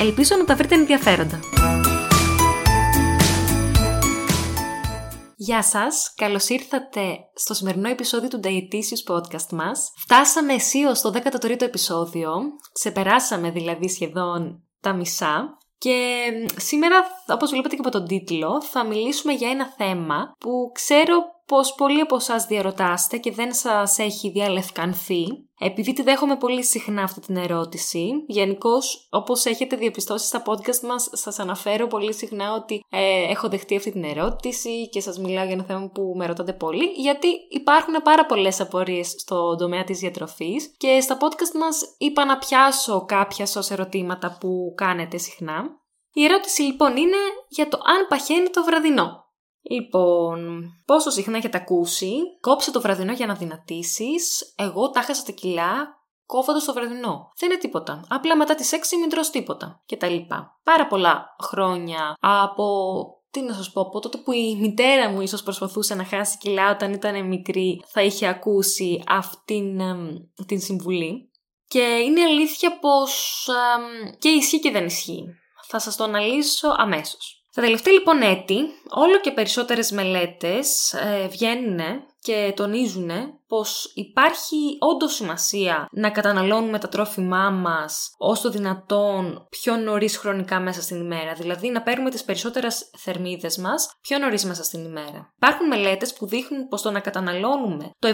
Ελπίζω να τα βρείτε ενδιαφέροντα. Γεια σας, καλώς ήρθατε στο σημερινό επεισόδιο του Dietitious Podcast μας. Φτάσαμε αισίως στο 13ο επεισόδιο, ξεπεράσαμε δηλαδή σχεδόν τα μισά και σήμερα, όπως βλέπετε και από τον τίτλο, θα μιλήσουμε για ένα θέμα που ξέρω πως πολλοί από εσάς διαρωτάστε και δεν σας έχει διαλευκανθεί. Επειδή τη δέχομαι πολύ συχνά αυτή την ερώτηση, γενικώς όπως έχετε διαπιστώσει στα podcast μας, σας αναφέρω πολύ συχνά ότι ε, έχω δεχτεί αυτή την ερώτηση και σας μιλάω για ένα θέμα που με ρωτάτε πολύ, γιατί υπάρχουν πάρα πολλές απορίες στο τομέα της διατροφής και στα podcast μας είπα να πιάσω κάποια ως ερωτήματα που κάνετε συχνά. Η ερώτηση λοιπόν είναι για το αν παχαίνει το βραδινό. Λοιπόν, πόσο συχνά έχετε ακούσει, κόψε το βραδινό για να δυνατήσεις, εγώ τα χάσα τα κιλά, κόβοντας το βραδινό. Δεν είναι τίποτα. Απλά μετά τις 6 μην τρως τίποτα. Και τα λοιπά. Πάρα πολλά χρόνια από τι να σας πω, από τότε που η μητέρα μου ίσως προσπαθούσε να χάσει κιλά όταν ήταν μικρή, θα είχε ακούσει αυτήν την συμβουλή. Και είναι αλήθεια πως και ισχύει και δεν ισχύει. Θα σας το αναλύσω αμέσως. Τα τελευταία λοιπόν έτη, όλο και περισσότερες μελέτες ε, βγαίνουν και τονίζουν πως υπάρχει όντως σημασία να καταναλώνουμε τα τρόφιμά μας ως το δυνατόν πιο νωρίς χρονικά μέσα στην ημέρα, δηλαδή να παίρνουμε τις περισσότερες θερμίδες μας πιο νωρίς μέσα στην ημέρα. Υπάρχουν μελέτες που δείχνουν πως το να καταναλώνουμε το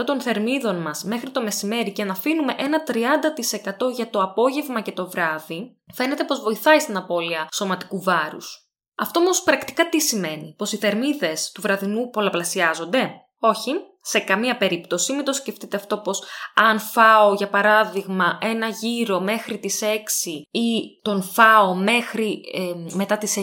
70% των θερμίδων μας μέχρι το μεσημέρι και να αφήνουμε ένα 30% για το απόγευμα και το βράδυ, φαίνεται πως βοηθάει στην απώλεια σωματικού βάρους. Αυτό όμως πρακτικά τι σημαίνει, πως οι θερμίδες του βραδινού πολλαπλασιάζονται; Όχι, σε καμία περίπτωση. Μην το σκεφτείτε αυτό πως αν φάω για παράδειγμα ένα γύρο μέχρι τις 6 ή τον φάω μέχρι ε, μετά τις 9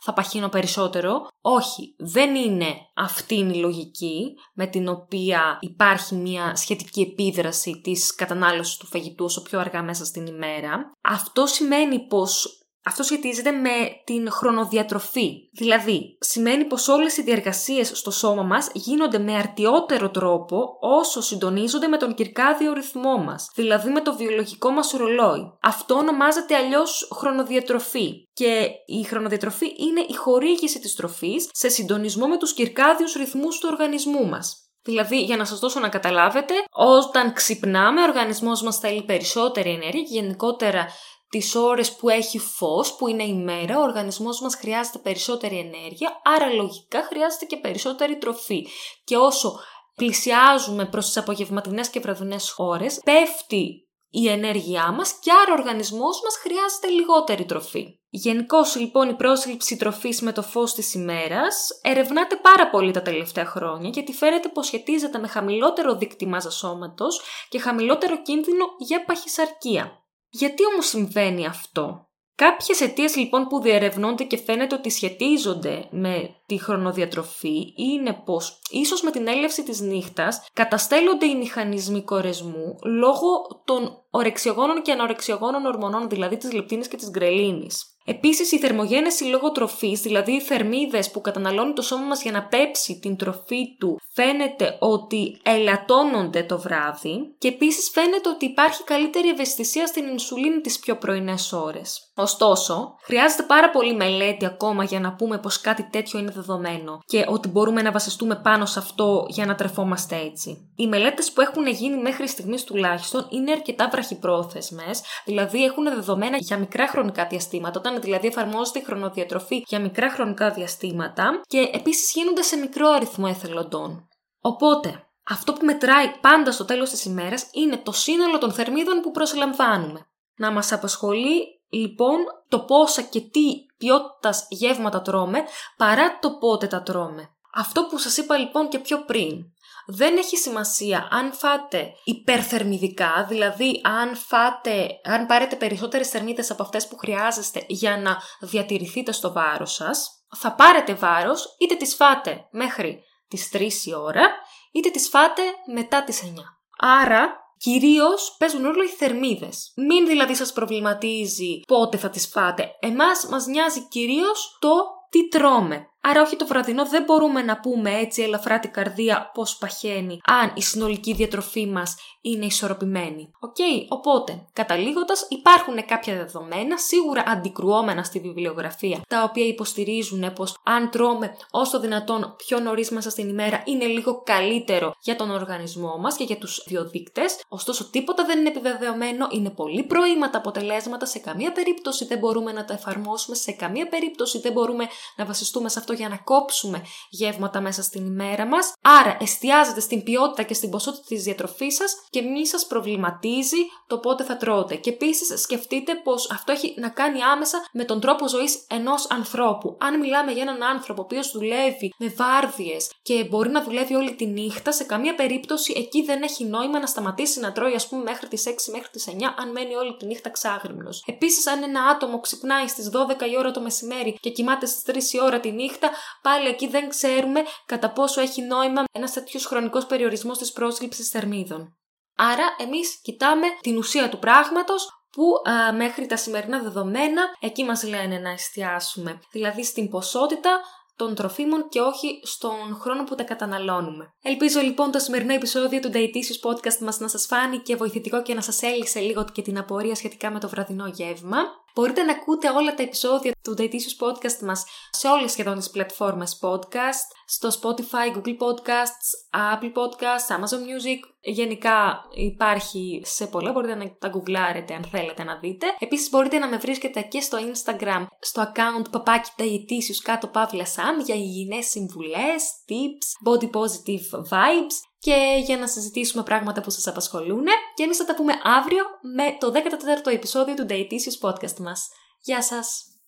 θα παχύνω περισσότερο. Όχι, δεν είναι αυτή η λογική με την οποία υπάρχει μια σχετική επίδραση της κατανάλωσης του φαγητού όσο πιο αργά μέσα στην ημέρα. Αυτό σημαίνει πως αυτό σχετίζεται με την χρονοδιατροφή. Δηλαδή, σημαίνει πως όλες οι διεργασίες στο σώμα μας γίνονται με αρτιότερο τρόπο όσο συντονίζονται με τον κυρκάδιο ρυθμό μας, δηλαδή με το βιολογικό μας ρολόι. Αυτό ονομάζεται αλλιώς χρονοδιατροφή και η χρονοδιατροφή είναι η χορήγηση της τροφής σε συντονισμό με τους κυρκάδιους ρυθμούς του οργανισμού μας. Δηλαδή, για να σας δώσω να καταλάβετε, όταν ξυπνάμε, ο οργανισμός μας θέλει περισσότερη ενέργεια και γενικότερα τις ώρες που έχει φως, που είναι η μέρα, ο οργανισμός μας χρειάζεται περισσότερη ενέργεια, άρα λογικά χρειάζεται και περισσότερη τροφή. Και όσο πλησιάζουμε προς τις απογευματινές και βραδινές ώρες, πέφτει η ενέργειά μας και άρα ο οργανισμός μας χρειάζεται λιγότερη τροφή. Γενικώς λοιπόν η πρόσληψη τροφής με το φως της ημέρας ερευνάται πάρα πολύ τα τελευταία χρόνια γιατί φαίνεται πως σχετίζεται με χαμηλότερο δίκτυ μάζα σώματος και χαμηλότερο κίνδυνο για παχυσαρκία. Γιατί όμως συμβαίνει αυτό; Κάποιες αιτίες λοιπόν που διερευνώνται και φαίνεται ότι σχετίζονται με τη χρονοδιατροφή είναι πως ίσως με την έλευση της νύχτας καταστέλλονται οι μηχανισμοί κορεσμού λόγω των ορεξιογόνων και ανορεξιογόνων ορμονών, δηλαδή της λεπτίνης και της γκρελίνης. Επίσης, η θερμογένεση λόγω τροφής, δηλαδή οι θερμίδες που καταναλώνει το σώμα μας για να πέψει την τροφή του, φαίνεται ότι ελαττώνονται το βράδυ. Και επίσης φαίνεται ότι υπάρχει καλύτερη ευαισθησία στην ινσουλίνη τις πιο πρωινές ώρες. Ωστόσο, χρειάζεται πάρα πολύ μελέτη ακόμα για να πούμε πως κάτι τέτοιο είναι δεδομένο και ότι μπορούμε να βασιστούμε πάνω σε αυτό για να τρεφόμαστε έτσι. Οι μελέτες που έχουν γίνει μέχρι στιγμής τουλάχιστον είναι αρκετά βραχυπρόθεσμες, δηλαδή έχουν δεδομένα για μικρά χρονικά διαστήματα, όταν δηλαδή εφαρμόζεται η χρονοδιατροφή για μικρά χρονικά διαστήματα και επίσης γίνονται σε μικρό αριθμό εθελοντών. Οπότε, αυτό που μετράει πάντα στο τέλος της ημέρας είναι το σύνολο των θερμίδων που προσλαμβάνουμε. Να μας απασχολεί λοιπόν το πόσα και τι ποιότητας γεύματα τρώμε παρά το πότε τα τρώμε. Αυτό που σας είπα λοιπόν και πιο πριν. δεν έχει σημασία αν φάτε υπερθερμιδικά, δηλαδή αν φάτε, αν πάρετε περισσότερες θερμίδες από αυτές που χρειάζεστε για να διατηρηθείτε στο βάρος σας, θα πάρετε βάρος είτε τις φάτε μέχρι τις 3 η ώρα, είτε τις φάτε μετά τις 9. Άρα, κυρίως παίζουν ρόλο οι θερμίδες. Μην δηλαδή σας προβληματίζει πότε θα τις φάτε. Εμάς μας νοιάζει κυρίως το τι τρώμε. Άρα όχι το βραδινό δεν μπορούμε να πούμε έτσι ελαφρά την καρδία πως παχαίνει αν η συνολική διατροφή μας είναι ισορροπημένη. Οκ, οπότε καταλήγοντας υπάρχουν κάποια δεδομένα σίγουρα αντικρουόμενα στη βιβλιογραφία τα οποία υποστηρίζουν πως αν τρώμε όσο δυνατόν πιο νωρίς μέσα στην ημέρα είναι λίγο καλύτερο για τον οργανισμό μας και για τους βιοδείκτες. Ωστόσο τίποτα δεν είναι επιβεβαιωμένο, είναι πολύ πρώιμα τα αποτελέσματα, σε καμία περίπτωση δεν μπορούμε να τα εφαρμόσουμε, σε καμία περίπτωση δεν μπορούμε να βασιστούμε σε αυτό για να κόψουμε γεύματα μέσα στην ημέρα μας. Άρα, εστιάζετε στην ποιότητα και στην ποσότητα της διατροφής σας και μη σας προβληματίζει το πότε θα τρώτε. Και επίσης, σκεφτείτε πως αυτό έχει να κάνει άμεσα με τον τρόπο ζωής ενός ανθρώπου. Αν μιλάμε για έναν άνθρωπο ο οποίος δουλεύει με βάρδιες και μπορεί να δουλεύει όλη τη νύχτα, σε καμία περίπτωση εκεί δεν έχει νόημα να σταματήσει να τρώει, ας πούμε, μέχρι τις 6 μέχρι τις 9, αν μένει όλη τη νύχτα ξάγρυμνος. Επίσης, αν ένα άτομο ξυπνάει στις 12 η ώρα το μεσημέρι και κοιμάται στις 3 η ώρα τη νύχτα, πάλι εκεί δεν ξέρουμε κατά πόσο έχει νόημα ένας τέτοιος χρονικός περιορισμός της πρόσληψης θερμίδων. Άρα, εμείς κοιτάμε την ουσία του πράγματος που μέχρι τα σημερινά δεδομένα εκεί μας λένε να εστιάσουμε. Δηλαδή στην ποσότητα των τροφίμων και όχι στον χρόνο που τα καταναλώνουμε. Ελπίζω λοιπόν το σημερινό επεισόδιο του Dietitious Podcast μας να σας φάνηκε βοηθητικό και να σας έλυσε λίγο και την απορία σχετικά με το βραδινό γεύμα. Μπορείτε να ακούτε όλα τα επεισόδια του Dietitious Podcast μας σε όλες σχεδόν τις πλατφόρμες podcast, στο Spotify, Google Podcasts, Apple Podcasts, Amazon Music. Γενικά υπάρχει σε πολλά, μπορείτε να τα γκουγκλάρετε αν θέλετε να δείτε. Επίσης μπορείτε να με βρίσκετε και στο Instagram, στο account παπάκι Dietitious κάτω παύλα Sam για υγιεινές συμβουλές, tips, body positive vibes και για να συζητήσουμε πράγματα που σας απασχολούν και εμείς θα τα πούμε αύριο με το 14ο επεισόδιο του Dietitious Podcast μας. Γεια σας!